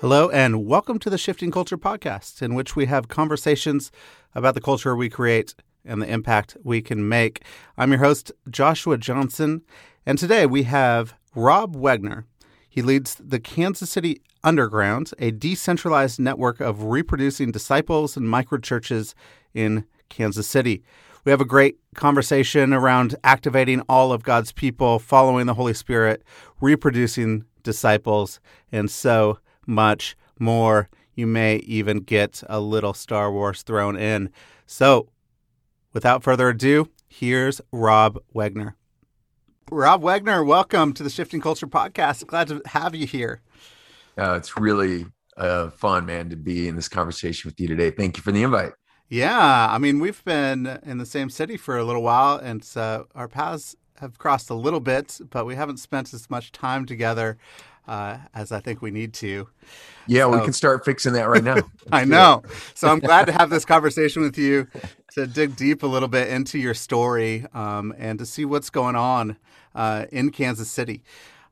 Hello, and welcome to the Shifting Culture Podcast, in which we have conversations about the culture we create and the impact we can make. I'm your host, Joshua Johnson, and today we have Rob Wegner. He leads the Kansas City Underground, a decentralized network of reproducing disciples and microchurches in Kansas City. We have a great conversation around activating all of God's people, following the Holy Spirit, reproducing disciples, and so much more. You may even get a little Star Wars thrown in. So, without further ado, here's Rob Wegner. Rob Wegner, welcome to the Shifting Culture Podcast. Glad to have you here. Uh, it's really uh, fun, man, to be in this conversation with you today. Thank you for the invite. Yeah, I mean, we've been in the same city for a little while, and so our paths have crossed a little bit, but we haven't spent as much time together uh, as I think we need to. Yeah, so, we can start fixing that right now. I know. So I'm glad to have this conversation with you to dig deep a little bit into your story um, and to see what's going on uh, in Kansas City.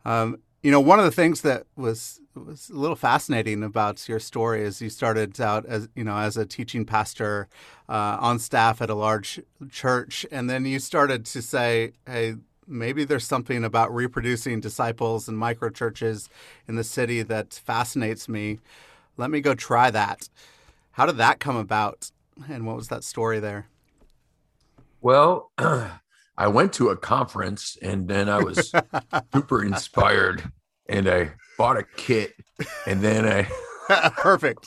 Um, you know, one of the things that was was a little fascinating about your story is you started out as you know as a teaching pastor uh, on staff at a large church, and then you started to say, "Hey, maybe there's something about reproducing disciples and micro churches in the city that fascinates me. Let me go try that. How did that come about? And what was that story there? Well, I went to a conference and then I was super inspired and I bought a kit and then I perfect.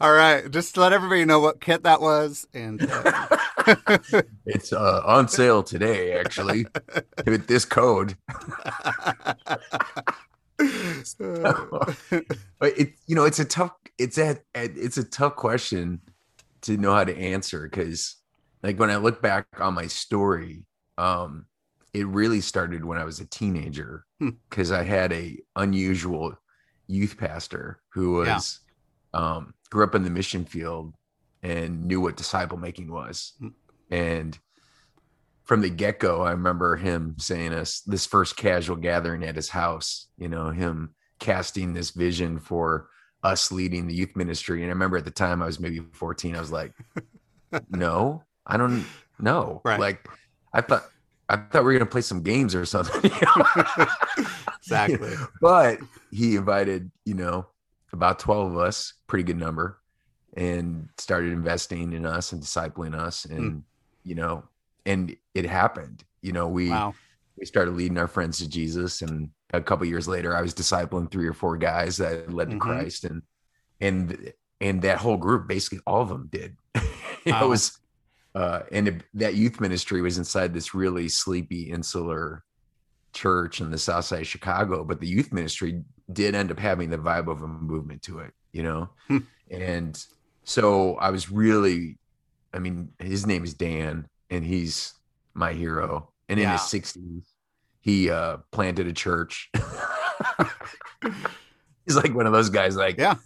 All right, just let everybody know what kit that was and uh... it's uh, on sale today, actually, with this code. but it, you know, it's a tough, it's a, it's a tough question to know how to answer because, like, when I look back on my story, um, it really started when I was a teenager because hmm. I had a unusual youth pastor who was. Um, grew up in the mission field and knew what disciple making was. Mm. And from the get go, I remember him saying us this first casual gathering at his house, you know, him casting this vision for us leading the youth ministry. And I remember at the time I was maybe 14, I was like, no, I don't know. Right. Like I thought, I thought we were going to play some games or something. exactly. but he invited, you know, about 12 of us, pretty good number, and started investing in us and discipling us hmm. and mm. you know and it happened you know we wow. we started leading our friends to jesus and a couple years later i was discipling three or four guys that led to mm-hmm. christ and and and that whole group basically all of them did wow. it was uh and it, that youth ministry was inside this really sleepy insular church in the south side of chicago but the youth ministry did end up having the vibe of a movement to it you know hmm. and so I was really, I mean, his name is Dan, and he's my hero. And in yeah. his 60s, he uh, planted a church. he's like one of those guys, like, yeah,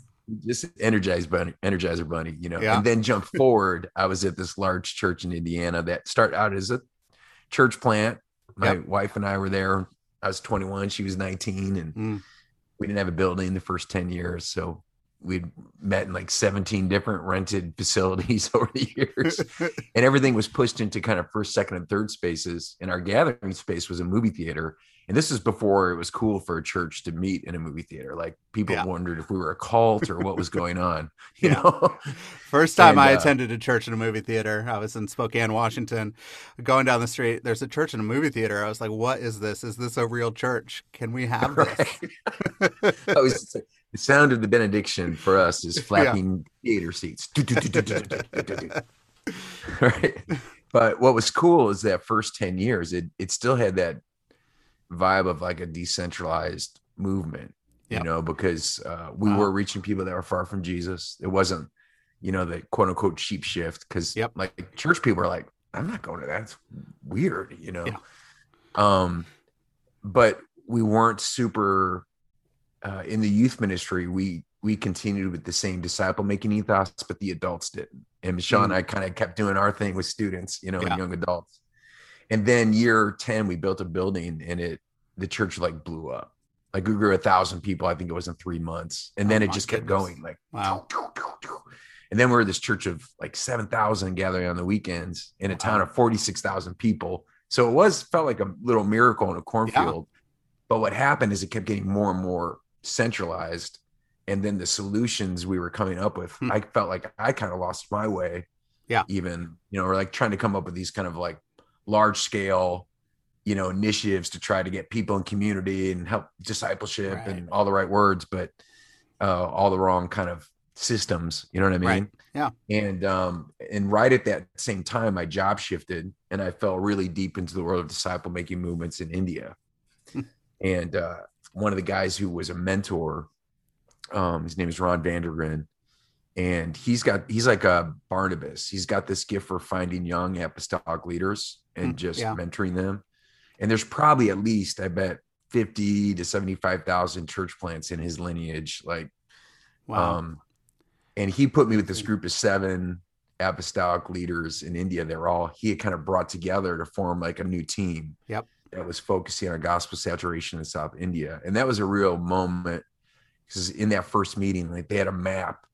just energized bunny, energizer bunny, you know. Yeah. And then jump forward, I was at this large church in Indiana that started out as a church plant. My yep. wife and I were there. I was 21, she was 19, and mm. We didn't have a building in the first 10 years. So we'd met in like 17 different rented facilities over the years and everything was pushed into kind of first second and third spaces and our gathering space was a movie theater and this is before it was cool for a church to meet in a movie theater. Like people Yeah. wondered if we were a cult or what was going on. You Yeah. know, First time And, I uh, attended a church in a movie theater, I was in Spokane, Washington. Going down the street, there's a church in a movie theater. I was like, "What is this? Is this a real church? Can we have this?" right? Was, the sound of the benediction for us is flapping theater seats. right. But what was cool is that first 10 years, it it still had that vibe of like a decentralized movement, Yep. you know, because uh, we Wow. were reaching people that were far from Jesus. It wasn't, you know, the quote unquote cheap shift. Cause Yep. like church people are like, I'm not going to that. It's weird, you know. Yeah. Um, but we weren't super uh, in the youth ministry. We we continued with the same disciple making ethos, but the adults didn't. And Michelle and I kind of kept doing our thing with students, you know, Mm. Yeah. and young adults. And then year 10, we built a building and it the church like blew up. Like we grew a thousand people, I think it was in three months. And then Oh it just kept going like Wow. and then we're this church of like 7,000 gathering on the weekends in a Wow. town of 46,000 people. So it was felt like a little miracle in a cornfield. But what happened is it kept getting more and more centralized. And then the solutions we were coming up with, Hmm. I felt like I kind of lost my way. Yeah. Even, you know, we're like trying to come up with these kind of like large scale, you know, initiatives to try to get people in community and help discipleship Right. and all the right words, but uh, all the wrong kind of systems. You know what I mean? Right. Yeah. And um, and right at that same time, my job shifted and I fell really deep into the world of disciple making movements in India. and uh, one of the guys who was a mentor, um, his name is Ron Vandergren, and he's got he's like a Barnabas. He's got this gift for finding young apostolic leaders and Hmm, just yeah. mentoring them. And there's probably at least, I bet, fifty to seventy-five thousand church plants in his lineage. Like Wow. um, and he put me with this group of seven apostolic leaders in India. They were all he had kind of brought together to form like a new team. Yep. That was focusing on gospel saturation in South India, and that was a real moment because in that first meeting, like they had a map,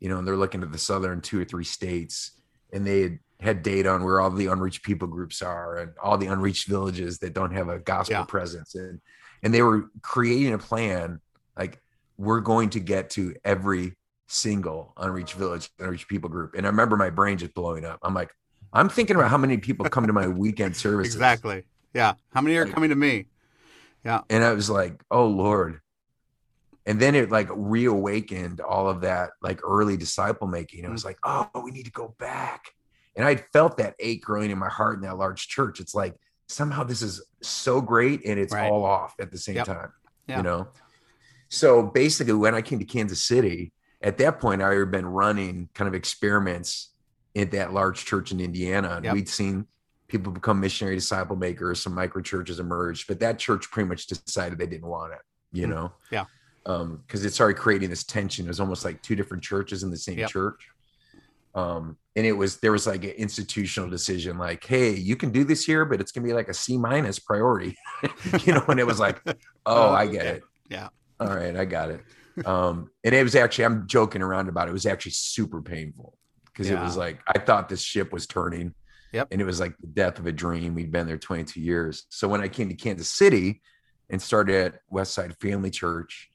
you know, and they're looking at the southern two or three states, and they had had data on where all the unreached people groups are and all the unreached villages that don't have a gospel Yeah. presence and and they were creating a plan like we're going to get to every single unreached village unreached people group and i remember my brain just blowing up i'm like i'm thinking about how many people come to my weekend services exactly. Yeah. How many are Like- coming to me? Yeah. And i was like oh lord and then it like reawakened all of that like early disciple making it was like oh we need to go back and i felt that ache growing in my heart in that large church it's like somehow this is so great and it's Right. all off at the same Yep. time Yeah. you know so basically when i came to kansas city at that point i had been running kind of experiments at that large church in indiana and Yep. we'd seen people become missionary disciple makers some micro churches emerged but that church pretty much decided they didn't want it you Mm. know Yeah. Um because it started creating this tension it was almost like two different churches in the same Yep. church um and it was there was like an institutional decision like hey you can do this here but it's gonna be like a c minus priority you know and it was like oh i get Okay. it Yeah. all right i got it um and it was actually i'm joking around about it it was actually super painful because it was like i thought this ship was turning Yep. and it was like the death of a dream we'd been there 22 years so when i came to kansas city and started at westside family church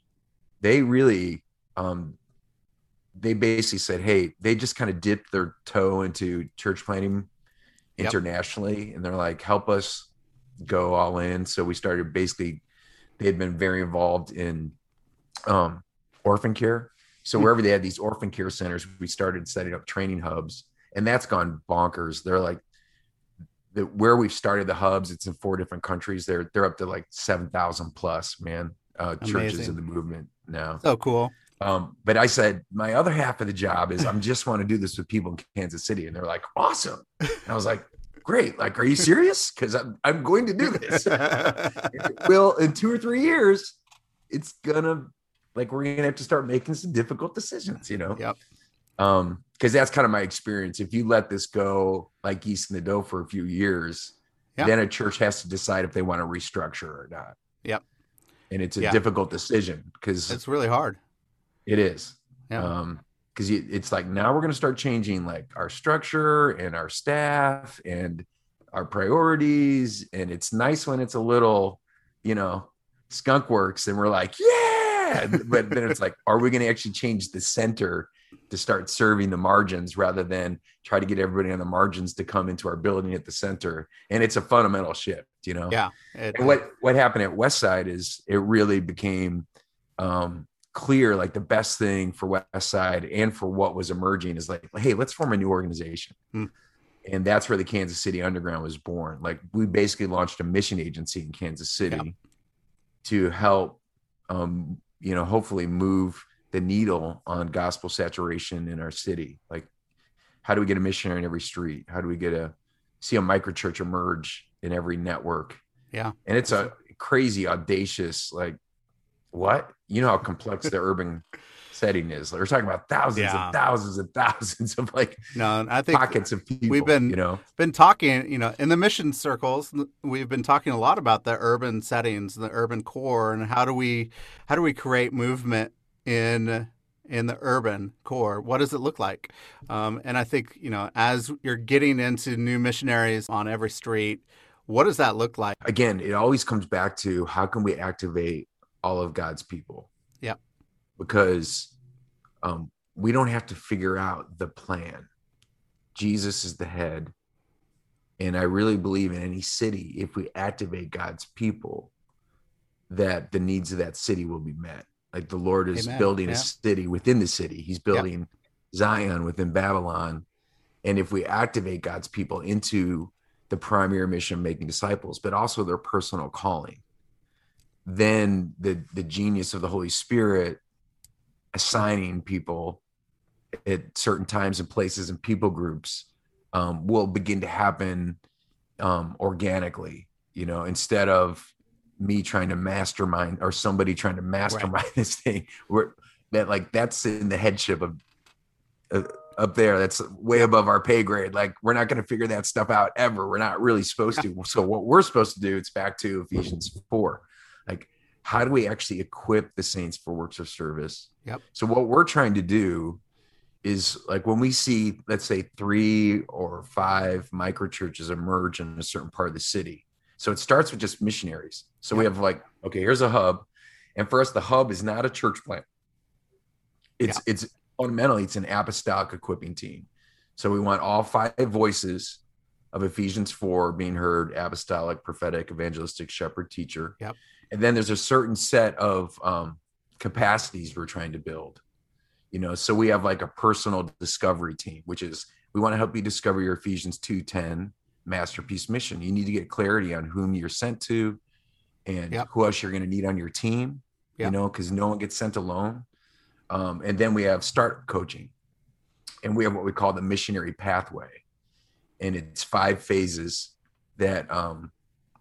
they really um they basically said hey they just kind of dipped their toe into church planting Yep. internationally and they're like help us go all in. So we started basically they had been very involved in um orphan care. So Hmm. wherever they had these orphan care centers we started setting up training hubs and that's gone bonkers. They're like the where we've started the hubs it's in four different countries. They're they're up to like 7000 plus man uh churches in the movement now So cool. um, but I said my other half of the job is I'm just want to do this with people in Kansas City, and they're like, awesome. And I was like, great. Like, are you serious? Because I'm I'm going to do this. well, in two or three years, it's gonna like we're gonna have to start making some difficult decisions, you know. Yep. Um, because that's kind of my experience. If you let this go like geese in the dough for a few years, Yeah. then a church has to decide if they want to restructure or not. Yep. And it's a Yeah. difficult decision because It's really hard. it is. Yeah. Um, because it's like now we're going to start changing like our structure and our staff and our priorities. And it's nice when it's a little you know, skunk works. And we're like, yeah. But then it's like, are we going to actually change the center to start serving the margins rather than try to get everybody on the margins to come into our building at the center? And it's a fundamental shift, you know? Yeah. It, what, what happened at West Side is it really became, um, clear like the best thing for west side and for what was emerging is like hey let's form a new organization hmm and that's where the Kansas City Underground was born. Like we basically launched a mission agency in Kansas City yeah. to help, um, you know, hopefully move the needle on gospel saturation in our city. Like, how do we get a missionary in every street? How do we get a see a microchurch emerge in every network? Yeah, and it's a crazy, audacious, like, what you know how complex the urban setting is. We're talking about thousands yeah. and thousands and thousands of like no, I think pockets of people. We've been you know been talking you know in the mission circles. We've been talking a lot about the urban settings, the urban core, and how do we how do we create movement in in the urban core what does it look like um, and i think you know as you're getting into new missionaries on every street what does that look like again it always comes back to how can we activate all of god's people yeah because um, we don't have to figure out the plan. Jesus is the head. And I really believe in any city, if we activate God's people, that the needs of that city will be met. Like the Lord is Amen. building yeah. a city within the city, He's building yep. Zion within Babylon. And if we activate God's people into the primary mission of making disciples, but also their personal calling, then the the genius of the Holy Spirit assigning people at certain times and places and people groups um, will begin to happen um, organically you know instead of me trying to mastermind or somebody trying to mastermind right. this thing where that like that's in the headship of uh, up there that's way above our pay grade like we're not going to figure that stuff out ever we're not really supposed to so what we're supposed to do it's back to ephesians 4 like how do we actually equip the saints for works of service Yep. So what we're trying to do is like when we see, let's say, three or five micro churches emerge in a certain part of the city. So it starts with just missionaries. So yep. we have like, okay, here's a hub, and for us, the hub is not a church plant. It's yeah. it's fundamentally it's an apostolic equipping team. So we want all five voices of Ephesians 4 being heard apostolic, prophetic, evangelistic, shepherd, teacher. Yep. And then there's a certain set of um, capacities we're trying to build you know so we have like a personal discovery team which is we want to help you discover your ephesians 2.10 masterpiece mission you need to get clarity on whom you're sent to and yep. who else you're going to need on your team yep. you know because no one gets sent alone um, and then we have start coaching and we have what we call the missionary pathway and it's five phases that um,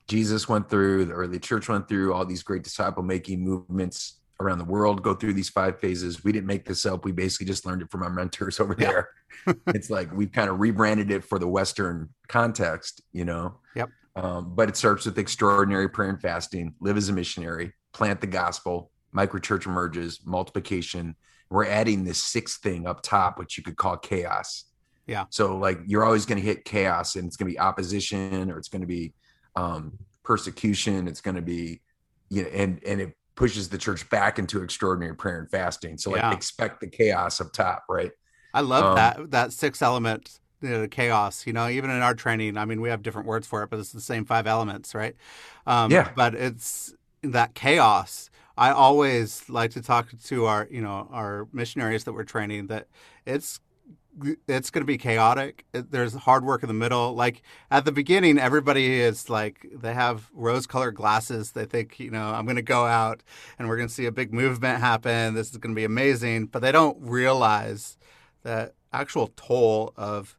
jesus went through the early church went through all these great disciple making movements around the world go through these five phases. We didn't make this up. We basically just learned it from our mentors over yeah. there. it's like we've kind of rebranded it for the Western context, you know? Yep. Um, but it starts with extraordinary prayer and fasting, live as a missionary, plant the gospel, microchurch emerges, multiplication. We're adding this sixth thing up top, which you could call chaos. Yeah. So like you're always going to hit chaos and it's going to be opposition or it's going to be um, persecution. It's going to be, you know, and, and it pushes the church back into extraordinary prayer and fasting. So like yeah. expect the chaos up top, right? I love um, that that six element you know, chaos. You know, even in our training, I mean, we have different words for it, but it's the same five elements, right? Um, yeah. But it's that chaos. I always like to talk to our, you know, our missionaries that we're training that it's it's going to be chaotic. There's hard work in the middle. Like at the beginning, everybody is like they have rose-colored glasses. They think, you know, I'm going to go out and we're going to see a big movement happen. This is going to be amazing, but they don't realize the actual toll of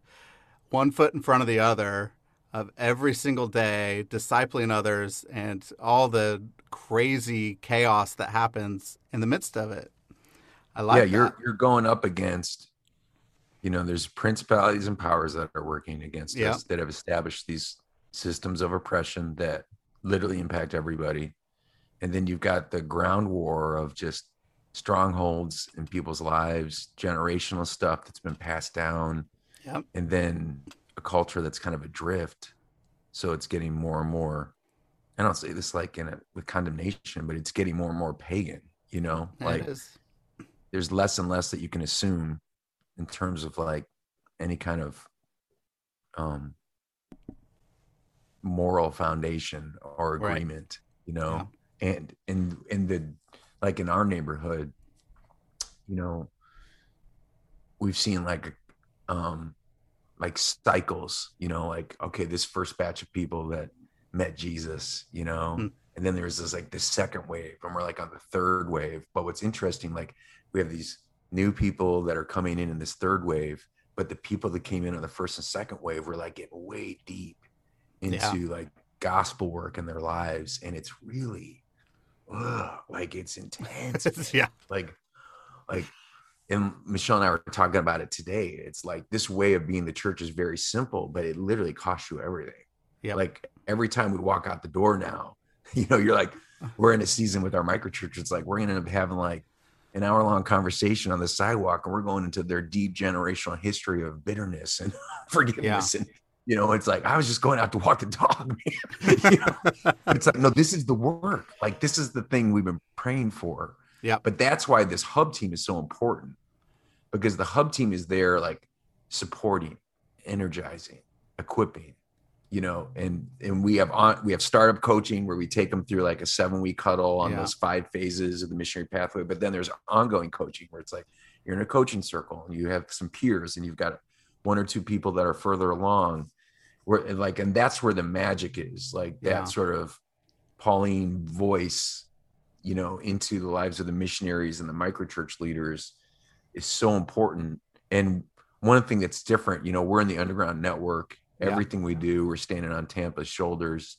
one foot in front of the other of every single day discipling others and all the crazy chaos that happens in the midst of it. I like Yeah, you're you're going up against you know there's principalities and powers that are working against yeah. us that have established these systems of oppression that literally impact everybody and then you've got the ground war of just strongholds in people's lives generational stuff that's been passed down yep. and then a culture that's kind of adrift so it's getting more and more I don't say this like in a with condemnation, but it's getting more and more pagan. You know, like there's less and less that you can assume in terms of like any kind of um moral foundation or Right. agreement you know and in in the like in our neighborhood you know we've seen like um like cycles you know like okay this first batch of people that met jesus you know Hmm. and then there's this like the second wave and we're like on the third wave but what's interesting like we have these new people that are coming in in this third wave but the people that came in on the first and second wave were like getting way deep into Yeah. like gospel work in their lives and it's really ugh, like it's intense yeah. like like and michelle and i were talking about it today it's like this way of being the church is very simple but it literally costs you everything Yeah. like every time we walk out the door now you know you're like we're in a season with our micro church it's like we're gonna end up having like an hour long conversation on the sidewalk and we're going into their deep generational history of bitterness and forgiveness and you know it's like i was just going out to walk the dog man. You know? It's like no this is the work like this is the thing we've been praying for Yeah. but that's why this hub team is so important because the hub team is there like supporting energizing equipping you know and and we have on we have startup coaching where we take them through like a seven week huddle on Yeah. those five phases of the missionary pathway but then there's ongoing coaching where it's like you're in a coaching circle and you have some peers and you've got one or two people that are further along where like and that's where the magic is like that Yeah. sort of pauline voice you know into the lives of the missionaries and the microchurch leaders is so important and one thing that's different you know we're in the underground network Yeah. everything we do we're standing on tampa's shoulders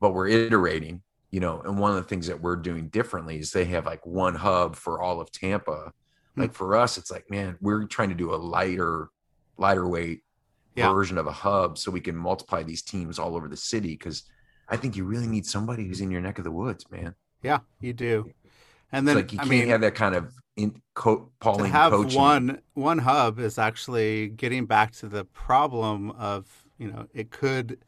but we're iterating you know and one of the things that we're doing differently is they have like one hub for all of tampa Hmm. like for us it's like man we're trying to do a lighter lighter weight Yeah. version of a hub so we can multiply these teams all over the city because i think you really need somebody who's in your neck of the woods man Yeah, you do. And It's then like you I can't mean, have that kind of in co- to have coaching. one one hub is actually getting back to the problem of you know it could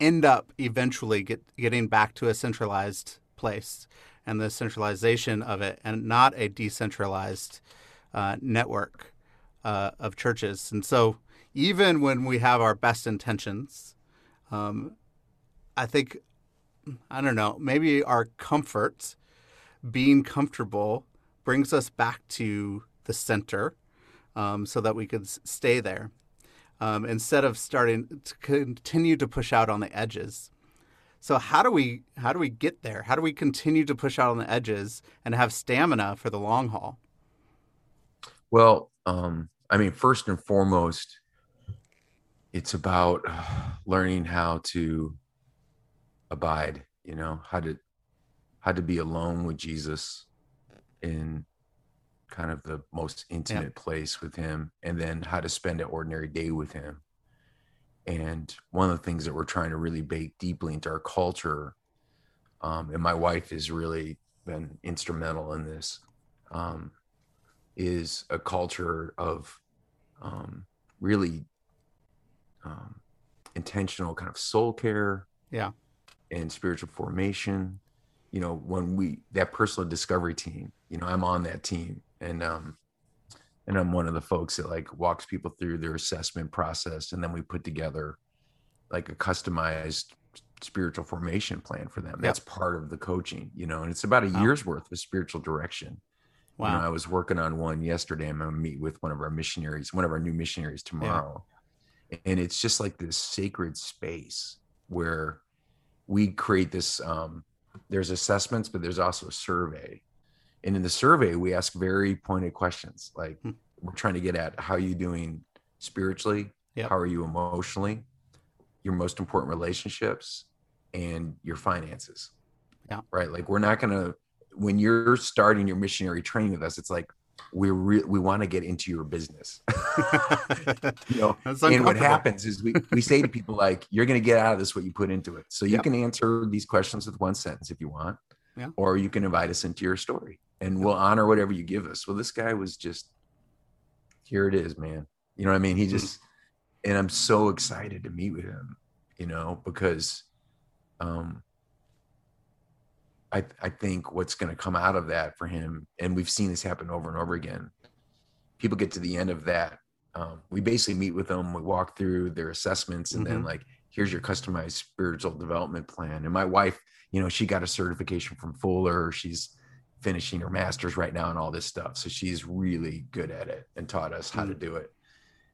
end up eventually get getting back to a centralized place and the centralization of it and not a decentralized uh, network uh, of churches. And so even when we have our best intentions um, i think i don't know maybe our comfort being comfortable brings us back to the center um, so that we could stay there um, instead of starting to continue to push out on the edges. So how do we how do we get there? How do we continue to push out on the edges and have stamina for the long haul? Well, um, I mean, first and foremost, it's about learning how to abide. You know how to how to be alone with Jesus in kind of the most intimate place with him, and then how to spend an ordinary day with him. And one of the things that we're trying to really bake deeply into our culture, um, and my wife has really been instrumental in this, um, is a culture of um, really um, intentional kind of soul care Yeah. and spiritual formation you know when we that personal discovery team you know i'm on that team and um and i'm one of the folks that like walks people through their assessment process and then we put together like a customized spiritual formation plan for them that's part of the coaching you know and it's about a Wow. year's worth of spiritual direction you know, Wow. I was working on one yesterday. I'm going to meet with one of our missionaries, one of our new missionaries tomorrow. And it's just like this sacred space where we create this. Um, there's assessments, but there's also a survey. And in the survey, we ask very pointed questions. Like Hmm. we're trying to get at how are you doing spiritually? Yep. How are you emotionally? Your most important relationships and your finances. Yeah. Right. Like we're not going to, when you're starting your missionary training with us, it's like we re- we want to get into your business. you know, and what happens is we we say to people like, you're going to get out of this what you put into it. So you Yep. can answer these questions with one sentence if you want, Yeah. or you can invite us into your story, and we'll honor whatever you give us. Well, this guy was just here. It is, man. You know what I mean? Mm-hmm. He just, and I'm so excited to meet with him. You know, because um I I think what's going to come out of that for him, and we've seen this happen over and over again. People get to the end of that. Um, we basically meet with them. We walk through their assessments, and then Mhm. like, here's your customized spiritual development plan. And my wife, you know, she got a certification from Fuller. She's finishing her master's right now and all this stuff. So she's really good at it and taught us how to do it.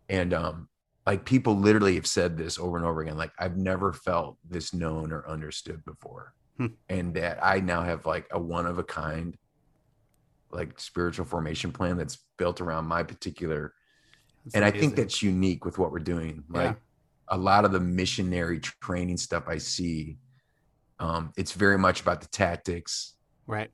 And um, like people literally have said this over and over again. Like I've never felt this known or understood before. Hmm. And that I now have like a one of a kind like spiritual formation plan that's built around my particular It's and I think that's unique with what we're doing. Yeah. A lot of the missionary training stuff I see, um, it's very much about the tactics. right.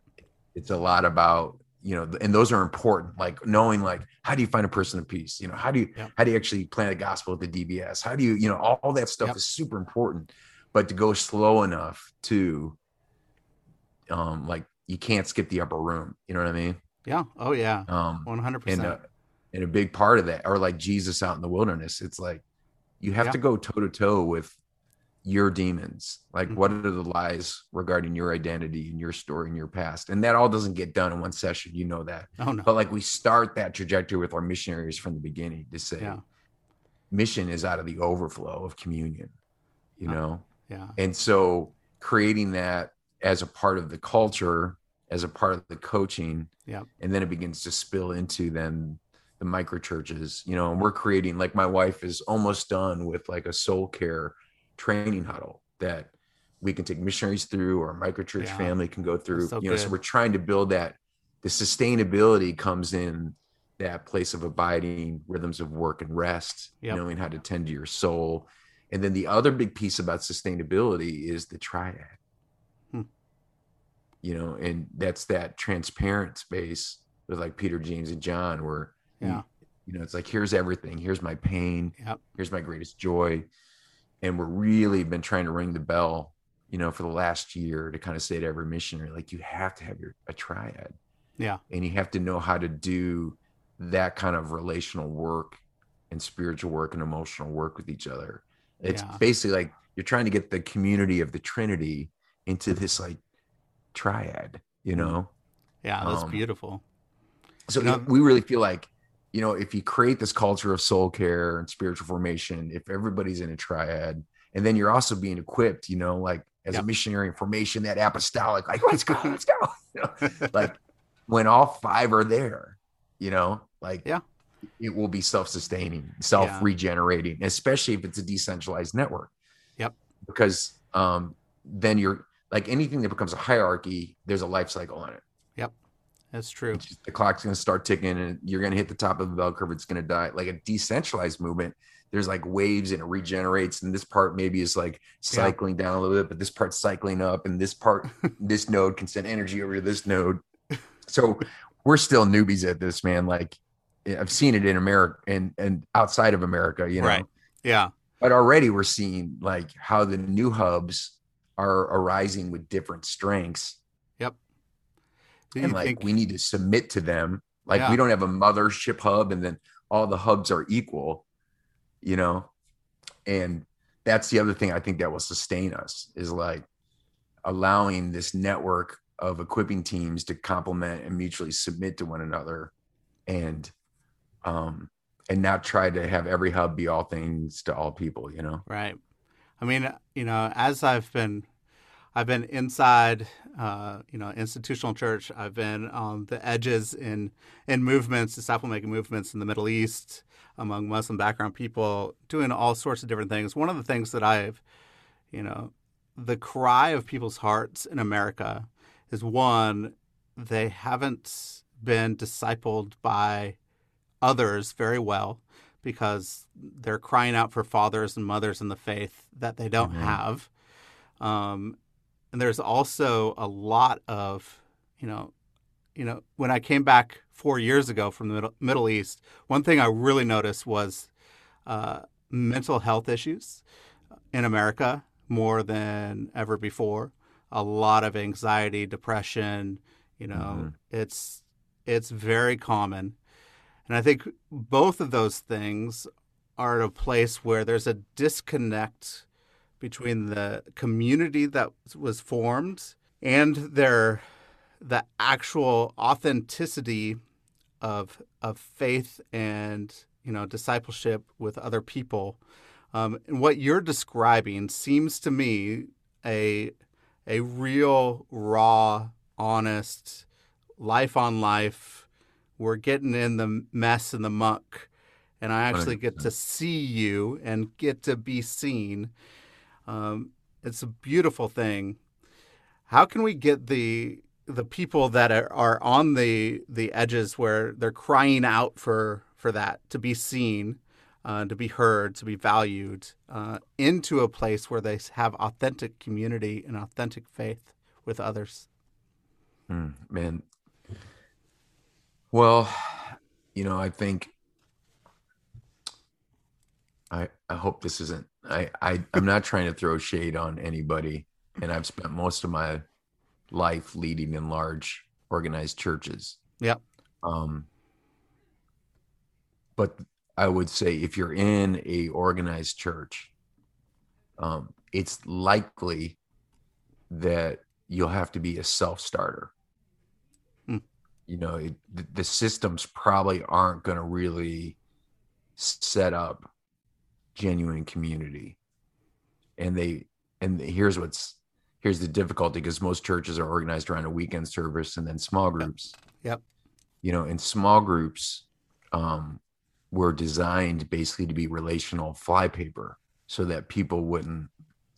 It's a lot about you know, and those are important. Like knowing like how do you find a person of peace? You know, how do you Yep. how do you actually plant the gospel at the DBS? How do you you know all, all that stuff Yep. is super important, but to go slow enough to, um, like you can't skip the upper room. You know what I mean? Yeah. Oh yeah. Um, One hundred percent. uh, and a big part of that or like jesus out in the wilderness it's like you have Yeah. to go toe to toe with your demons like what Mm-hmm. are the lies regarding your identity and your story and your past and that all doesn't get done in one session you know that Oh no. but like we start that trajectory with our missionaries from the beginning to say Yeah. mission is out of the overflow of communion you know Yeah. and so creating that as a part of the culture, as a part of the coaching, yeah. and then it begins to spill into then the micro churches, you know, and we're creating like my wife is almost done with like a soul care training huddle that we can take missionaries through or micro church Yeah. family can go through. so you know, so we're trying to build that the sustainability comes in that place of abiding rhythms of work and rest, Yep. knowing how to tend to your soul. And then the other big piece about sustainability is the triad. Hmm. You know, and that's that transparent space with like Peter, James, and John, where Yeah. you know, it's like here's everything. Here's my pain. Yep. Here's my greatest joy. And we're really been trying to ring the bell, you know, for the last year to kind of say to every missionary, like you have to have your a triad Yeah. and you have to know how to do that kind of relational work and spiritual work and emotional work with each other. It's Yeah. basically like you're trying to get the community of the Trinity into this like triad, you Mm. know? Yeah. That's Um, beautiful. So You know- we really feel like, you know, if you create this culture of soul care and spiritual formation, if everybody's in a triad, and then you're also being equipped, you know, like as Yep. a missionary in formation, that apostolic, like let's go, let's go. You know, like when all five are there, you know, like Yeah. it will be self-sustaining, self-regenerating, especially if it's a decentralized network. Yep. Because um then you're like anything that becomes a hierarchy, there's a life cycle on it. That's true. The clock's going to start ticking and you're going to hit the top of the bell curve. It's going to die. Like a decentralized movement, there's like waves and it regenerates. And this part maybe is like cycling down a little bit, but this part's cycling up. And this part, this node can send energy over to this node. So we're still newbies at this, man. Like I've seen it in America and, and outside of America, you know. Right. Yeah. But already we're seeing like how the new hubs are arising with different strengths Do and like think? we need to submit to them. Like Yeah. we don't have a mothership hub and then all the hubs are equal, you know? And that's the other thing I think that will sustain us is like allowing this network of equipping teams to complement and mutually submit to one another and um and not try to have every hub be all things to all people, you know? Right. I mean, you know, as I've been, I've been inside, uh, you know, institutional church. I've been on the edges in in movements, disciple making movements in the Middle East among Muslim background people, doing all sorts of different things. One of the things that I've, you know, the cry of people's hearts in America is one, they haven't been discipled by others very well because they're crying out for fathers and mothers in the faith that they don't Mhm. have. Um, and there's also a lot of, you know, you know, when I came back four years ago from the Middle, Middle East, one thing I really noticed was uh, mental health issues in America more than ever before. A lot of anxiety, depression. You know, Mhm. it's it's very common, and I think both of those things are at a place where there's a disconnect between the community that was formed and their the actual authenticity of of faith and you know discipleship with other people. Um, and what you're describing seems to me a a real raw, honest life on life. We're getting in the mess and the muck, and I actually get to see you and get to be seen. Um, it's a beautiful thing. How can we get the the people that are, on the the edges where they're crying out for for that to be seen, uh, to be heard, to be valued, uh, into a place where they have authentic community and authentic faith with others? Mm, man, well, you know, I think I I hope this isn't I, I I'm not trying to throw shade on anybody, and I've spent most of my life leading in large organized churches. Yeah. Um, but I would say if you're in a organized church, um, it's likely that you'll have to be a self starter. Hmm. You know, it, the, the systems probably aren't going to really set up genuine community. And they and here's what's here's the difficulty because most churches are organized around a weekend service and then small groups. Yep, you know in small groups um were designed basically to be relational flypaper so that people wouldn't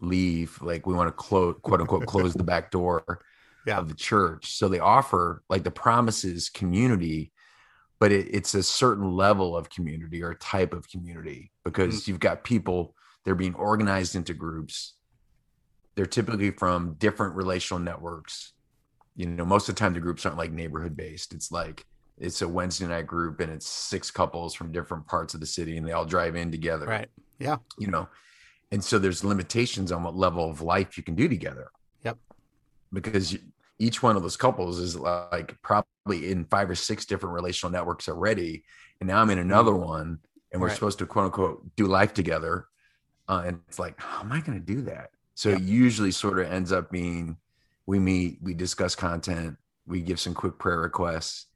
leave like we want to close quote unquote close the back door yeah. of the church. So they offer like the promises community but it, it's a certain level of community or type of community because mm-hmm. you've got people they're being organized into groups. They're typically from different relational networks. You know most of the time the groups aren't like neighborhood based. It's like it's a wednesday night group and it's six couples from different parts of the city and they all drive in together. Right. Yeah. You know and so there's limitations on what level of life you can do together. Yep. Because each one of those couples is like probably in five or six different relational networks already and now i'm in another mm-hmm. one and we're right. supposed to quote unquote do life together uh, and it's like how am i going to do that so yeah. it usually sort of ends up being we meet we discuss content we give some quick prayer requests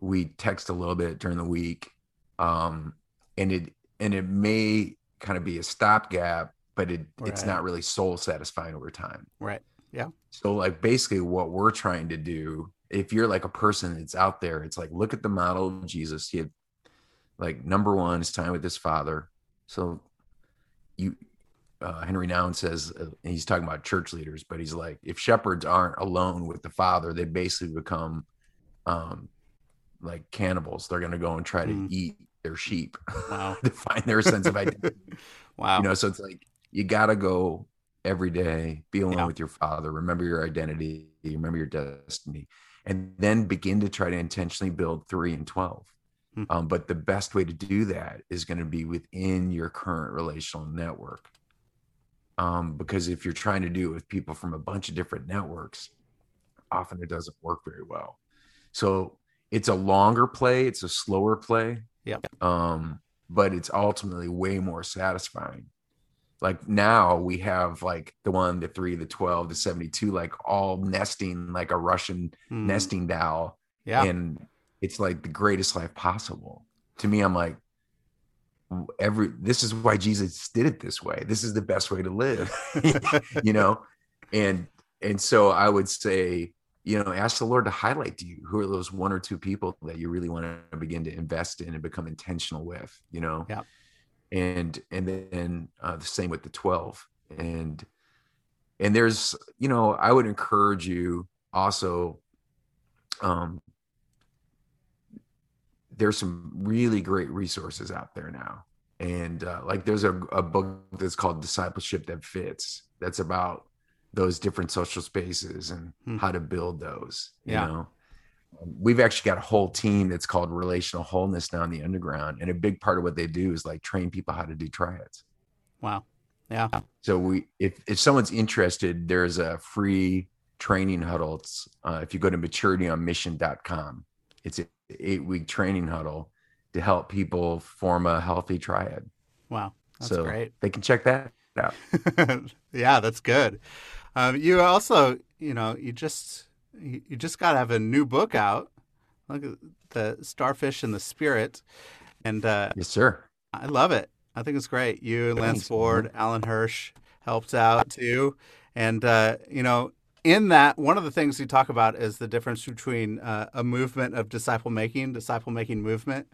we text a little bit during the week um, and it and it may kind of be a stopgap but it, right. it's not really soul satisfying over time right yeah. So like basically what we're trying to do, if you're like a person that's out there, it's like look at the model of Jesus. He had like number one is time with his father. So you uh, Henri Nouwen says uh, he's talking about church leaders, but he's like if shepherds aren't alone with the father, they basically become um like cannibals. They're going to go and try to mm. eat their sheep wow. to find their sense of identity. wow. You know, so it's like you got to go every day, be alone yeah. with your father, remember your identity, remember your destiny, and then begin to try to intentionally build three and 12. Hmm. Um, but the best way to do that is going to be within your current relational network. Um, because if you're trying to do it with people from a bunch of different networks, often it doesn't work very well. So it's a longer play, it's a slower play. Yeah. Um, but it's ultimately way more satisfying like now we have like the one the three the 12 the 72 like all nesting like a russian mm. nesting doll. Yeah. And it's like the greatest life possible. To me i'm like every this is why jesus did it this way. This is the best way to live you know? And and so i would say you know ask the lord to highlight to you who are those one or two people that you really want to begin to invest in and become intentional with you know? Yeah and and then uh, the same with the 12 and and there's you know i would encourage you also um there's some really great resources out there now and uh, like there's a, a book that's called discipleship that fits that's about those different social spaces and hmm. how to build those you yeah. know we've actually got a whole team that's called relational wholeness down in the underground and a big part of what they do is like train people how to do triads. Wow. Yeah. So we if if someone's interested there's a free training huddles uh, if you go to maturityonmission.com it's an eight week training huddle to help people form a healthy triad. Wow. That's so great. they can check that out. Yeah that's good. Um, you also you know, you just you, you just got to have a new book out. Look at the Starfish and the Spirit, and uh, yes, sir. I love it. I think it's great. You, Lance Thanks, Ford. Alan Hirsch helped out too, and uh, you know, in that, one of the things we talk about is the difference between uh, a movement of disciple making, disciple making movement.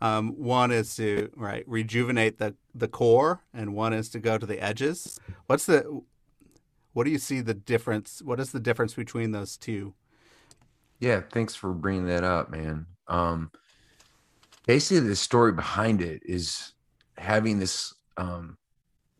Um, one is to right rejuvenate the the core, and one is to go to the edges. What's the what do you see the difference? What is the difference between those two? Yeah, thanks for bringing that up, man. Um, basically, the story behind it is having this. Um,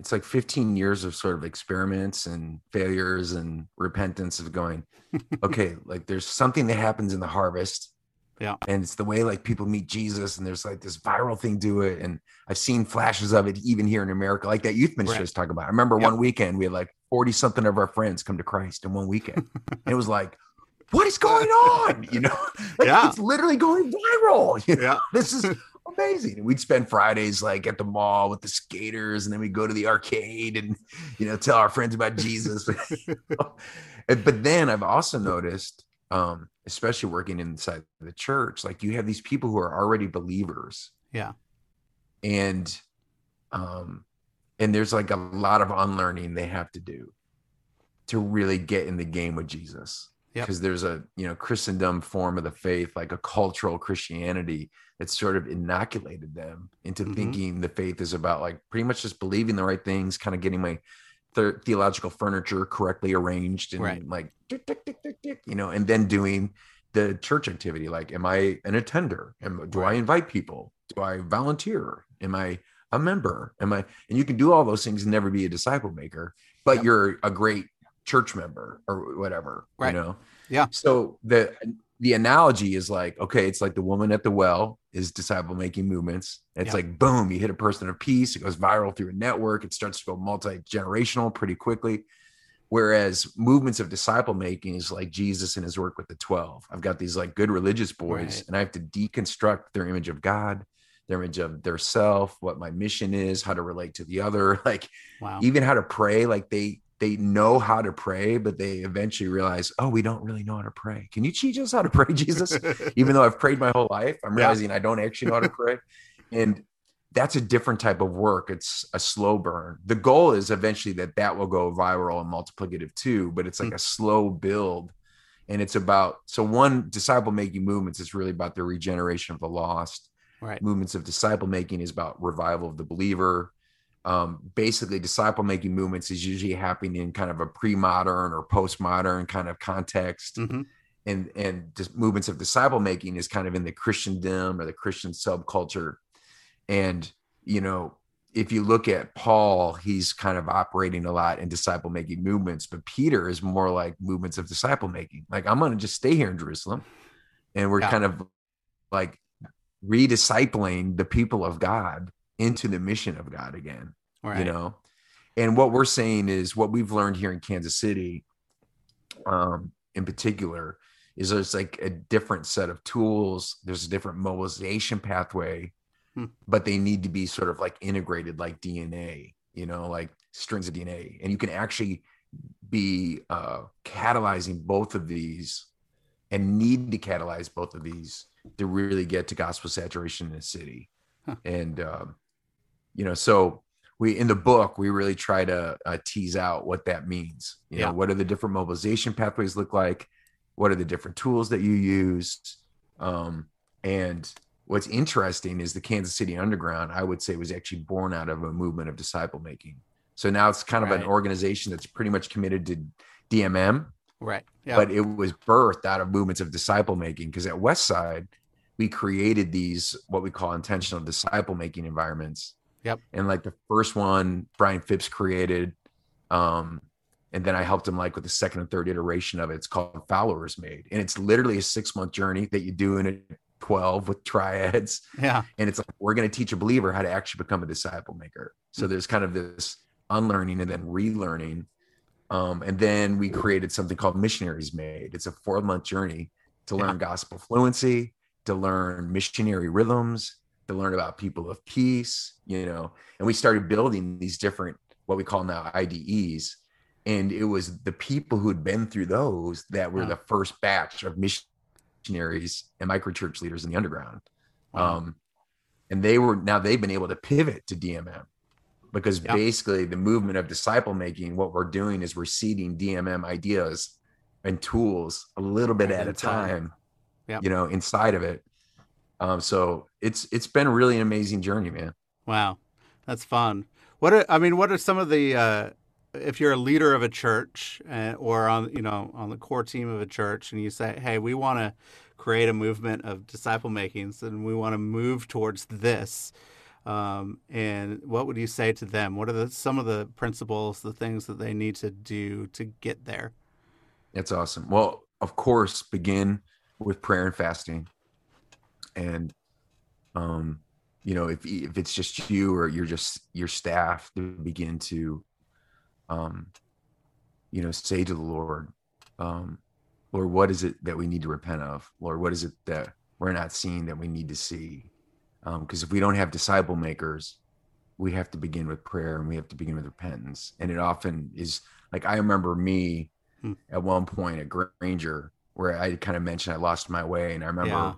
it's like 15 years of sort of experiments and failures and repentance of going, okay, like there's something that happens in the harvest. Yeah. And it's the way like people meet Jesus, and there's like this viral thing do it. And I've seen flashes of it even here in America, like that youth ministry Right. Talking about. I remember Yep. one weekend we had like 40 something of our friends come to Christ in one weekend. and it was like, what is going on? You know, like Yeah. it's literally going viral. You know, Yeah, this is amazing. And we'd spend Fridays like at the mall with the skaters, and then we'd go to the arcade and you know tell our friends about Jesus. But then I've also noticed, um, especially working inside the church, like you have these people who are already believers. Yeah. And um, and there's like a lot of unlearning they have to do to really get in the game with Jesus. Yep. Because there's a you know Christendom form of the faith, like a cultural Christianity that sort of inoculated them into Mhm. thinking the faith is about like pretty much just believing the right things, kind of getting my the- theological furniture correctly arranged and Right. like tick, tick, tick, you know, and then doing the church activity. Like, am I an attender? Am, do I invite people? Do I volunteer? Am I a member? Am I? And you can do all those things and never be a disciple maker, but Yep. you're a great church member or whatever, Right. you know? Yeah. So the the analogy is like, okay, it's like the woman at the well is disciple making movements. It's Yeah. like boom, you hit a person of peace, it goes viral through a network, it starts to go multi-generational pretty quickly. Whereas movements of disciple making is like Jesus and his work with the 12. I've got these like good religious boys, Right. and I have to deconstruct their image of God, their image of their self, what my mission is, how to relate to the other, like wow. even how to pray. Like they they know how to pray, but they eventually realize, oh, we don't really know how to pray. Can you teach us how to pray, Jesus? even though I've prayed my whole life, I'm Yeah. realizing I don't actually know how to pray. And that's a different type of work. It's a slow burn. The goal is eventually that that will go viral and multiplicative too, but it's like Hmm. a slow build. And it's about so one disciple making movements is really about the regeneration of the lost. Right. Movements of disciple making is about revival of the believer. Um, basically, disciple making movements is usually happening in kind of a pre modern or post modern kind of context hmm and and just movements of disciple making is kind of in the Christendom or the Christian subculture. And you know, if you look at Paul, he's kind of operating a lot in disciple making movements, but Peter is more like movements of disciple making. Like I'm going to just stay here in Jerusalem, and we're Yeah. kind of like rediscipling the people of God into the mission of God again Right. you know and what we're saying is what we've learned here in kansas city um in particular is there's like a different set of tools there's a different mobilization pathway Hmm. but they need to be sort of like integrated like dna you know like strings of dna and you can actually be uh catalyzing both of these and need to catalyze both of these to really get to gospel saturation in a city. Huh. and um you know so we in the book we really try to uh, tease out what that means. You Yeah. know what are the different mobilization pathways look like? What are the different tools that you use? Um, and what's interesting is the kansas city underground i would say was actually born out of a movement of disciple making. So now it's kind of an organization that's pretty much committed to dmm Right. Yeah. but it was birthed out of movements of disciple making because at Westside we created these what we call intentional disciple making environments. Yep. And like the first one Brian Phipps created um and then I helped him like with the second and third iteration of it. It's called Followers Made. And it's literally a 6-month journey that you do in a 12 with triads yeah. and it's like we're going to teach a believer how to actually become a disciple maker so Hmm. there's kind of this unlearning and then relearning um, and then we created something called missionaries made it's a four month journey to Yeah. learn gospel fluency to learn missionary rhythms to learn about people of peace you know and we started building these different what we call now ides and it was the people who'd been through those that were Wow. the first batch of missionaries and microchurch leaders in the underground. Wow. Um, and they were now they've been able to pivot to DMM because Yeah. basically the movement of disciple making, what we're doing is we're seeding DMM ideas and tools a little bit at a time, Yep. you know, inside of it. Um, so it's it's been really an amazing journey, man. Wow, that's fun. What are, I mean, what are some of the uh, if you're a leader of a church uh, or on you know on the core team of a church, and you say, "Hey, we want to create a movement of disciple makings, and we want to move towards this." Um, and what would you say to them? What are the, some of the principles, the things that they need to do to get there? That's awesome. Well, of course, begin with prayer and fasting. And um, you know, if if it's just you or you're just your staff to begin to um you know, say to the Lord, um, Lord, what is it that we need to repent of? Lord, what is it that we're not seeing that we need to see? Um, because if we don't have disciple makers, we have to begin with prayer and we have to begin with repentance. And it often is like I remember me Hmm. at one point at Granger where I kind of mentioned I lost my way. And I remember Yeah.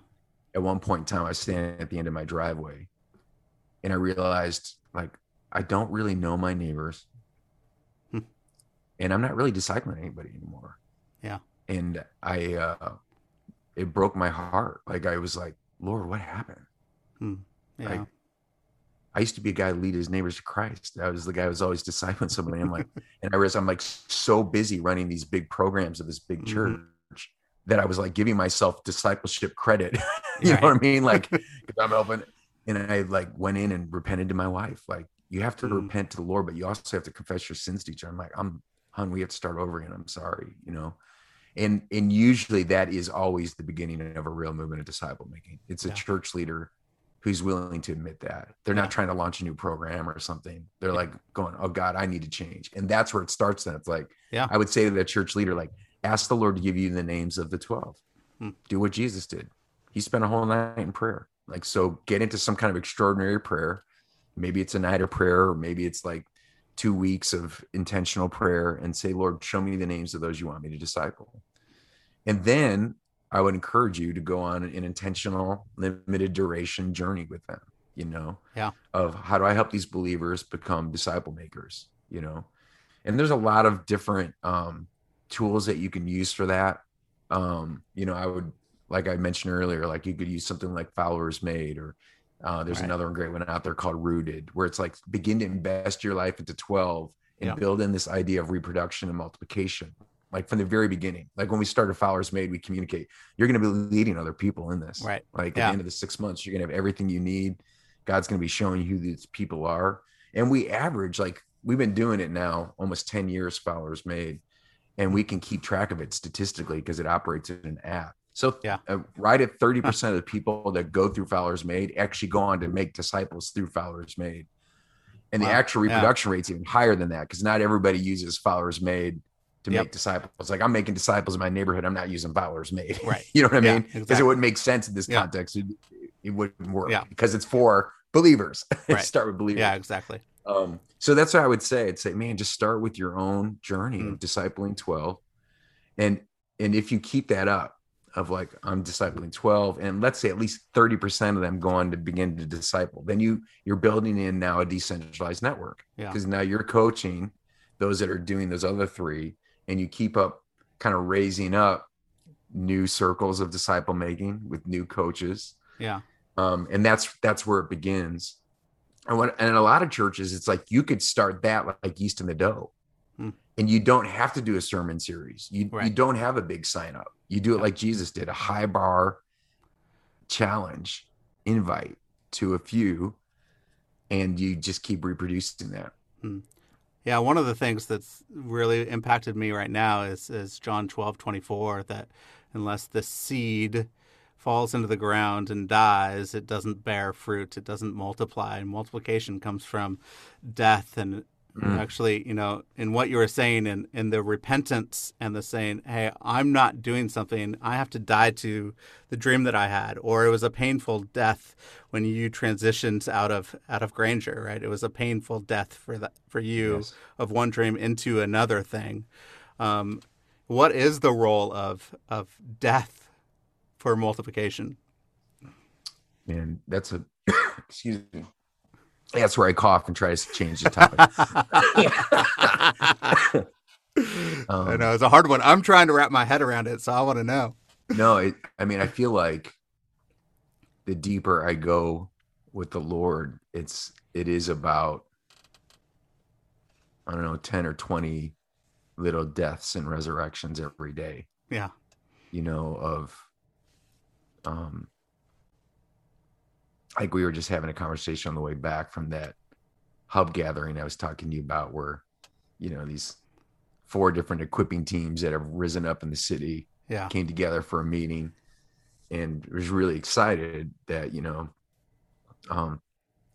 at one point in time I was standing at the end of my driveway and I realized like I don't really know my neighbors. Hmm. And I'm not really discipling anybody anymore. Yeah. And I uh it broke my heart. Like I was like, Lord, what happened? Yeah, Like, I used to be a guy who lead his neighbors to Christ. I was the guy who was always discipling somebody. I'm like, and I was, I'm like so busy running these big programs of this big church Mhm. that I was like giving myself discipleship credit. you know what I mean? Like, because I'm helping. And I like went in and repented to my wife. Like, you have to Mhm. repent to the Lord, but you also have to confess your sins to each other. I'm like, I'm, hon, we have to start over again. I'm sorry, you know? And, and usually that is always the beginning of a real movement of disciple making. It's a Yeah. church leader who's willing to admit that they're not trying to launch a new program or something. They're like going, "Oh God, I need to change," and that's where it starts. Then it's like, Yeah. I would say to that church leader, like, ask the Lord to give you the names of the twelve. Hmm. Do what Jesus did. He spent a whole night in prayer. Like, so get into some kind of extraordinary prayer. Maybe it's a night of prayer, or maybe it's like two weeks of intentional prayer, and say, Lord, show me the names of those you want me to disciple. And then I would encourage you to go on an intentional, limited duration journey with them, you know, Yeah. of how do I help these believers become disciple makers, you know? And there's a lot of different um, tools that you can use for that. Um, you know, I would, like I mentioned earlier, like you could use something like Followers Made, or uh, there's Right. another one great one out there called Rooted, where it's like begin to invest your life into 12 and Yeah. build in this idea of reproduction and multiplication like from the very beginning. Like when we started Followers Made, we communicate you're going to be leading other people in this. Right. Like Yeah. at the end of the six months, you're going to have everything you need. God's going to be showing you who these people are. And we average, like we've been doing it now almost 10 years, Followers Made, and we can keep track of it statistically because it operates in an app. So Yeah. uh, right at 30% of the people that go through Followers Made actually go on to make disciples through Followers Made. And the Wow. actual Yeah. reproduction rate's even higher than that because not everybody uses Followers Made to Yep. make disciples. Like I'm making disciples in my neighborhood. I'm not using Followers Made. Right. you know what I Yeah, mean? Because exactly. it wouldn't make sense in this Yeah. context. It, it wouldn't work Yeah. because it's for believers. Right. start with believers. Yeah, exactly. Um, so that's what I would say. I'd say, man, just start with your own journey Mm. of discipling 12. And and if you keep that up of like I'm discipling 12, and let's say at least 30% of them go on to begin to disciple, then you you're building in now a decentralized network. Yeah. Because now you're coaching those that are doing those other three, and you keep up kind of raising up new circles of disciple making with new coaches Yeah. um, and that's that's where it begins. And what and in a lot of churches, it's like you could start that like yeast in the dough, Hmm. and you don't have to do a sermon series. You you don't have a big sign up. You do it Yeah. like Jesus did, a high bar challenge invite to a few, and you just keep reproducing that. Yeah, one of the things that's really impacted me right now is is John twelve twenty four that unless the seed falls into the ground and dies, it doesn't bear fruit, it doesn't multiply. And multiplication comes from death and Mm. Actually, you know, in what you were saying, in in the repentance and the saying, "Hey, I'm not doing something. I have to die to the dream that I had," or it was a painful death when you transitioned out of out of Granger, right? It was a painful death for that for you yes. of one dream into another thing. Um, what is the role of of death for multiplication? And that's a excuse me that's where I cough and try to change the topic. um, I know it's a hard one. I'm trying to wrap my head around it, so I want to know. No, it, I mean, I feel like the deeper I go with the Lord, it's it is about I don't know, ten or twenty little deaths and resurrections every day. Yeah, you know of um like we were just having a conversation on the way back from that hub gathering I was talking to you about, where you know these four different equipping teams that have risen up in the city yeah. came together for a meeting, and was really excited that you know um,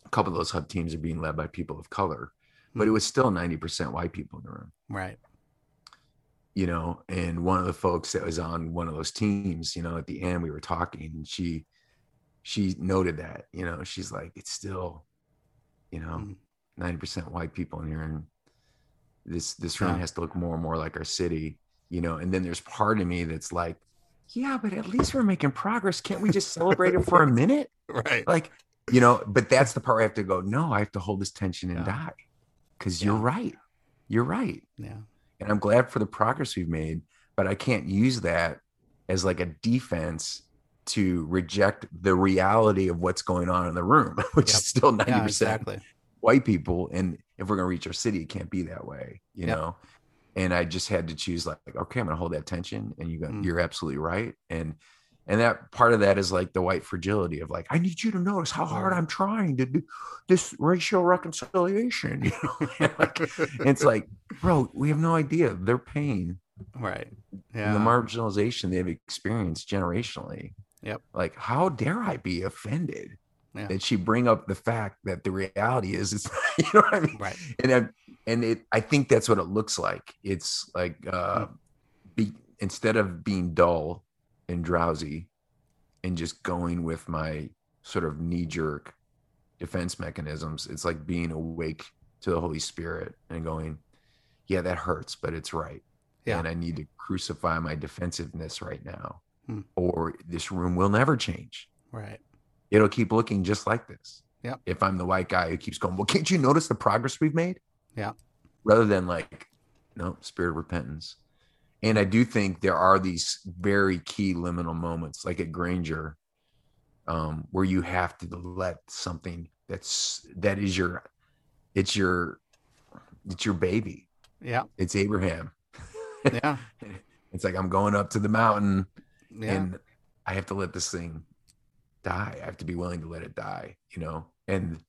a couple of those hub teams are being led by people of color, but it hmm. was still ninety percent white people in the room, right? You know, and one of the folks that was on one of those teams, you know, at the end we were talking, and she she noted that, you know, she's like, it's still, you know, mm. ninety percent white people in here, and this this room yeah. has to look more and more like our city, you know. And then there's part of me that's like, yeah, but at least we're making progress. Can't we just celebrate it for a minute? Right. Like, you know, but that's the part where I have to go, no, I have to hold this tension and yeah. die. Cause yeah. you're right. You're right. Yeah. And I'm glad for the progress we've made, but I can't use that as like a defense to reject the reality of what's going on in the room, which yep. is still 90% yeah, exactly. white people. And if we're going to reach our city, it can't be that way, you yep. know? And I just had to choose like, okay, I'm going to hold that tension and you mm. you're absolutely right. And, and that part of that is like the white fragility of like, I need you to notice how hard I'm trying to do this racial reconciliation. You know, like, it's like, bro, we have no idea their pain, right? Yeah, the marginalization they've experienced generationally Yep. Like, how dare I be offended yeah. that she bring up the fact that the reality is, it's you know what I mean? Right. And I, and it, I think that's what it looks like. It's like, uh, be instead of being dull and drowsy, and just going with my sort of knee jerk defense mechanisms, it's like being awake to the Holy Spirit and going, yeah, that hurts, but it's right. Yeah. And I need to crucify my defensiveness right now hmm. or this room will never change. Right. It'll keep looking just like this. Yeah. If I'm the white guy who keeps going, well, can't you notice the progress we've made? Yeah. Rather than like, no, spirit of repentance. And I do think there are these very key liminal moments, like at Granger, um, where you have to let something that's that is your, it's your, it's your baby. Yeah. It's Abraham. Yeah. it's like I'm going up to the mountain yeah. and I have to let this thing die. I have to be willing to let it die, you know. And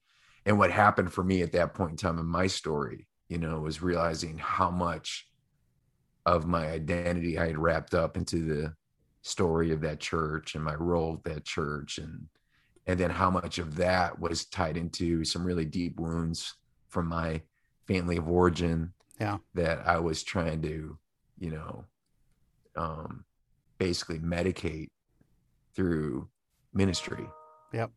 and what happened for me at that point in time in my story, you know, was realizing how much of my identity I had wrapped up into the story of that church and my role at that church and and then how much of that was tied into some really deep wounds from my family of origin yeah that I was trying to you know um basically medicate through ministry. Yep.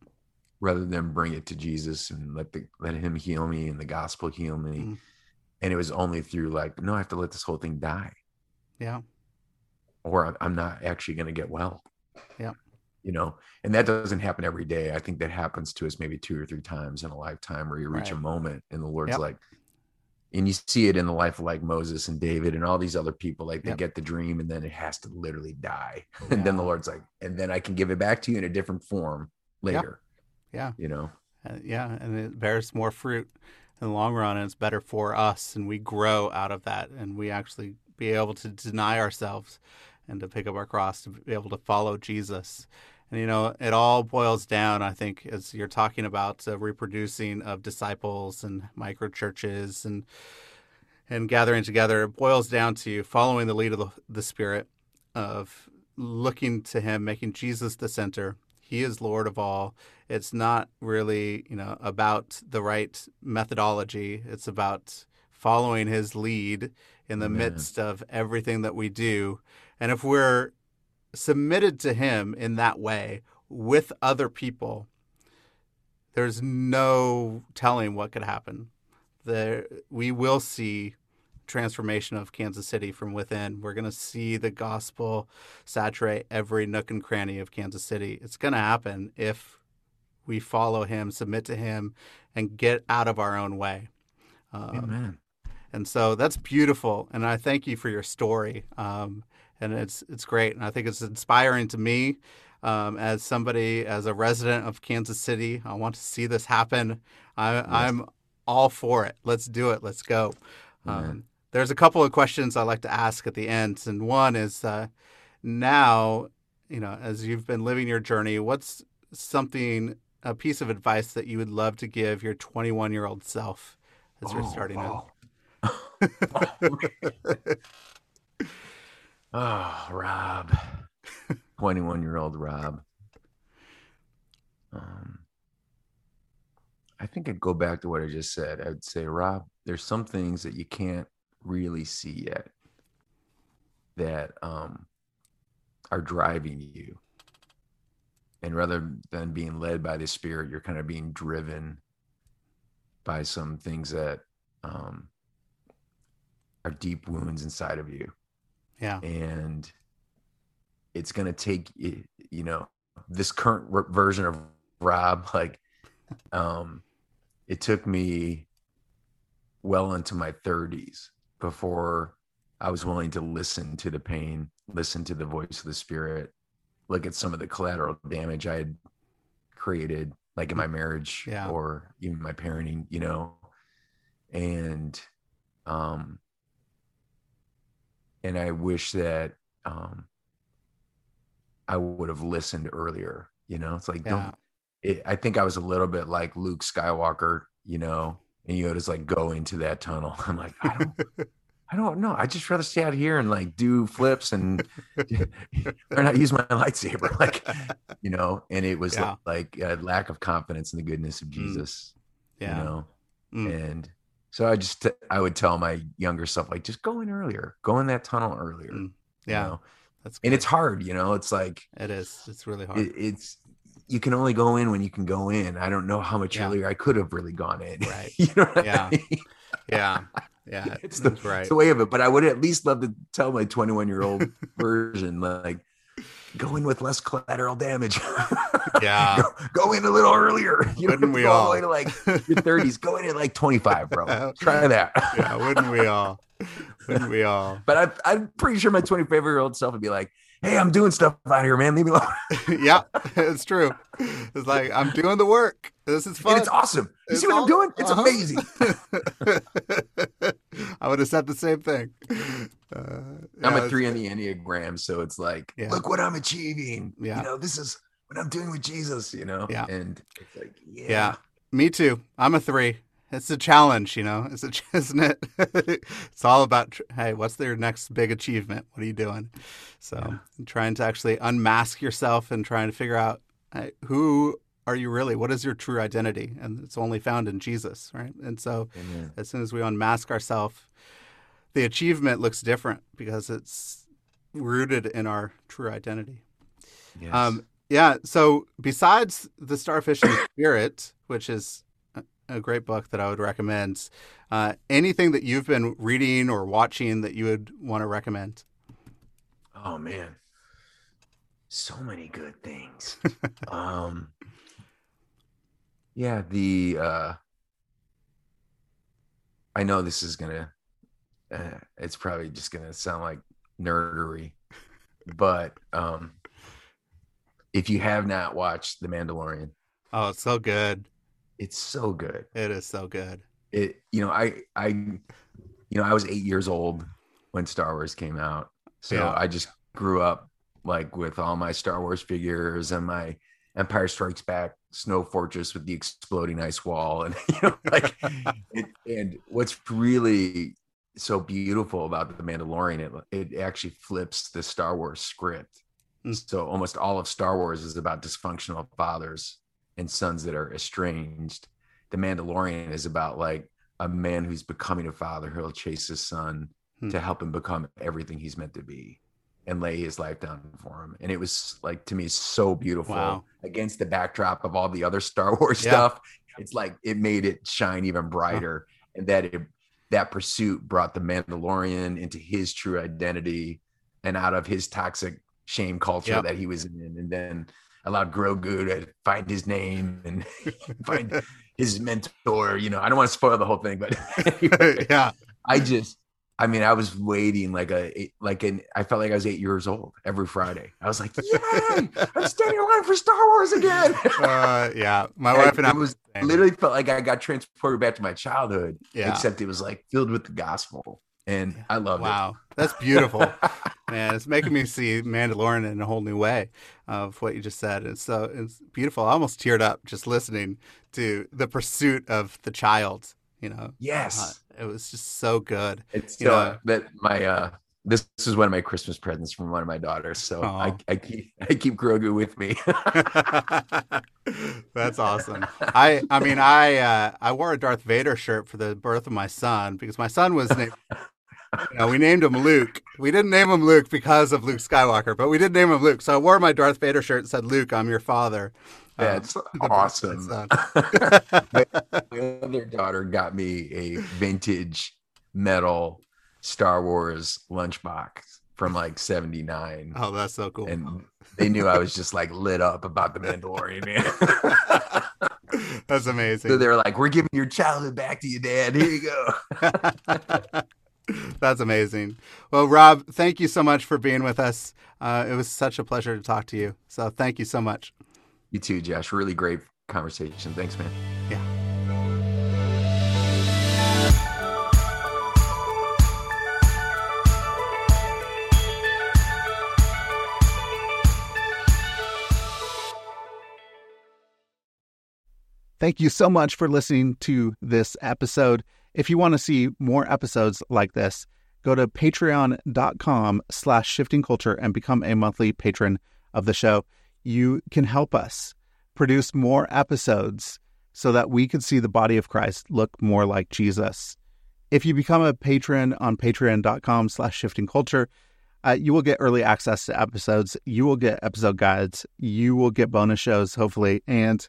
Rather than bring it to Jesus and let the let him heal me and the gospel heal me. Mm. And it was only through like, no, I have to let this whole thing die. Yeah. Or I'm not actually going to get well. Yeah. You know, and that doesn't happen every day. I think that happens to us maybe two or three times in a lifetime where you reach right. a moment and the Lord's yep. like, and you see it in the life of like Moses and David and all these other people. Like they yep. get the dream and then it has to literally die. Yeah. And then the Lord's like, and then I can give it back to you in a different form later. Yeah. You know? Uh, yeah. And it bears more fruit in the long run and it's better for us. And we grow out of that and we actually be able to deny ourselves and to pick up our cross to be able to follow Jesus. And you know, it all boils down, I think, as you're talking about uh, reproducing of disciples and micro churches and and gathering together. It boils down to following the lead of the, the Spirit, of looking to Him, making Jesus the center. He is Lord of all. It's not really, you know, about the right methodology. It's about following his lead in the Amen. midst of everything that we do. And if we're submitted to him in that way with other people, there's no telling what could happen. There, we will see transformation of Kansas City from within. We're going to see the gospel saturate every nook and cranny of Kansas City. It's going to happen if we follow him, submit to him, and get out of our own way. Um, Amen. and so that's beautiful. And I thank you for your story. Um, and it's it's great. And I think it's inspiring to me um, as somebody, as a resident of Kansas City. I want to see this happen. I, I'm all for it. Let's do it. Let's go. Um, there's a couple of questions I like to ask at the end, and one is uh, now, you know, as you've been living your journey, what's something, a piece of advice that you would love to give your 21 year old self as you're Oh, starting out? oh. Rob. 21 year old Rob. Um, I think I'd go back to what I just said. I'd say, Rob, there's some things that you can't really see yet that um, are driving you. And rather than being led by the Spirit, you're kind of being driven by some things that um, are deep wounds inside of you Yeah. and it's going to take you know this current r- version of rob like um it took me well into my 30s before i was willing to listen to the pain listen to the voice of the spirit look at some of the collateral damage i had created like in my marriage Yeah. or even my parenting you know and um and I wish that um I would have listened earlier. You know, it's like Yeah. don't. It, I think I was a little bit like Luke Skywalker. You know, and Yoda's like go into that tunnel. I'm like I don't. I don't know. I just rather stay out here and like do flips and how to use my lightsaber, like you know. And it was Yeah. like a lack of confidence in the goodness of Jesus, Yeah. you know. Mm. And so I just I would tell my younger self like just go in earlier, go in that tunnel earlier. Mm. you Yeah. know? That's and it's hard, you know. It's like it is. It's really hard. it, it's you can only go in when you can go in. I don't know how much Yeah. earlier I could have really gone in. Right. you know Yeah. I mean? yeah. Yeah. It's the, right. it's the way of it. But I would at least love to tell my 21 year old version like go in with less collateral damage. Yeah. go, go in a little earlier. You Wouldn't to we go all all? the way to like your 30s. Go in at like 25, bro. Try that. yeah. Wouldn't we all? Wouldn't we all? But I, I'm pretty sure my 25 year old self would be like, "Hey, I'm doing stuff out here, man. Leave me alone." yeah. It's true. It's like I'm doing the work. This is fun. And it's awesome. You It's see what all- I'm doing? It's uh-huh. amazing. I would have said the same thing. Uh, I'm a three on the Enneagram, so it's like, look what I'm achieving. Yeah. You know, this is what I'm doing with Jesus. You know. Yeah. And it's like, yeah. Yeah. Me too. I'm a three. It's a challenge, you know. It's a, isn't it? it's all about hey, what's their next big achievement? What are you doing? So Yeah. trying to actually unmask yourself and trying to figure out hey, who are you really? What is your true identity? And it's only found in Jesus, right? And so Amen. as soon as we unmask ourselves, the achievement looks different because it's rooted in our true identity. Yes. Um, yeah. So besides the Starfish and Spirit, which is a- a great book that I would recommend, uh, anything that you've been reading or watching that you would want to recommend? oh man, so many good things. um. Yeah. The. uh I know this is gonna. Uh, it's probably just gonna sound like nerdery, but um, if you have not watched The Mandalorian, Oh, it's so good. it's so good. It is so good. It, you know, I, I, you know, I was eight years old when Star Wars came out, so Yeah. I just grew up like with all my Star Wars figures and my Empire Strikes Back Snow Fortress with the exploding ice wall, and you know, like, it, and what's really so beautiful about the Mandalorian, it, it actually flips the Star Wars script. Mm. So almost all of Star Wars is about dysfunctional fathers and sons that are estranged. The Mandalorian is about like a man who's becoming a father, who'll chase his son Hmm. to help him become everything he's meant to be and lay his life down for him. And it was like to me so beautiful Wow. against the backdrop of all the other Star Wars Yeah. stuff. It's like it made it shine even brighter. And that it that pursuit brought the Mandalorian into his true identity and out of his toxic shame culture Yep. that he was in, and then allowed Grogu to find his name and find his mentor. You know, I don't want to spoil the whole thing, but anyway, yeah. I just, I mean, I was waiting like a, like an, I felt like I was eight years old every Friday. I was like, yay, I'm standing in line for Star Wars again. Uh, yeah. My wife and I was literally felt like I got transported back to my childhood, Yeah. except it was like filled with the gospel. And I loved it. Wow. That's beautiful. Man, it's making me see Mandalorian in a whole new way of what you just said. It's so it's beautiful. I almost teared up just listening to the pursuit of the child. You know, yes. Uh, it was just so good. It's you know- that my uh this, this is one of my Christmas presents from one of my daughters. So I, I keep I keep Grogu with me. That's awesome. I I mean I uh, I wore a Darth Vader shirt for the birth of my son because my son was named. You know, we named him Luke. We didn't name him Luke because of Luke Skywalker, but we did name him Luke. So I wore my Darth Vader shirt and said, "Luke, I'm your father." Um, That's birth of my awesome. my other daughter got me a vintage metal Star Wars lunchbox from like 79. oh, that's so cool. And they knew I was just like lit up about the Mandalorian, man. that's so amazing. they were like, We're giving your childhood back to you, Dad. Here you go. That's amazing. Well, Rob, thank you so much for being with us. Uh, it was such a pleasure to talk to you. So thank you so much. You too, Josh. Really great conversation. Thanks, man. Yeah. Thank you so much for listening to this episode. If you want to see more episodes like this, go to patreon.com slash shifting culture and become a monthly patron of the show. You can help us produce more episodes so that we can see the body of Christ look more like Jesus. If you become a patron on patreon.com slash shifting culture, uh, you will get early access to episodes. You will get episode guides. You will get bonus shows, hopefully, and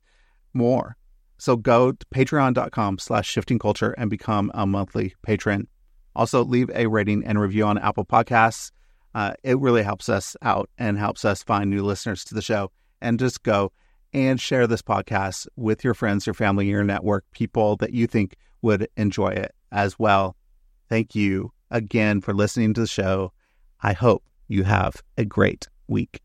more. So go to patreon.com slash shifting culture and become a monthly patron. Also, leave a rating and review on Apple Podcasts. Uh, it really helps us out and helps us find new listeners to the show. And just go and share this podcast with your friends, your family, your network, people that you think would enjoy it as well. Thank you again for listening to the show. I hope you have a great week.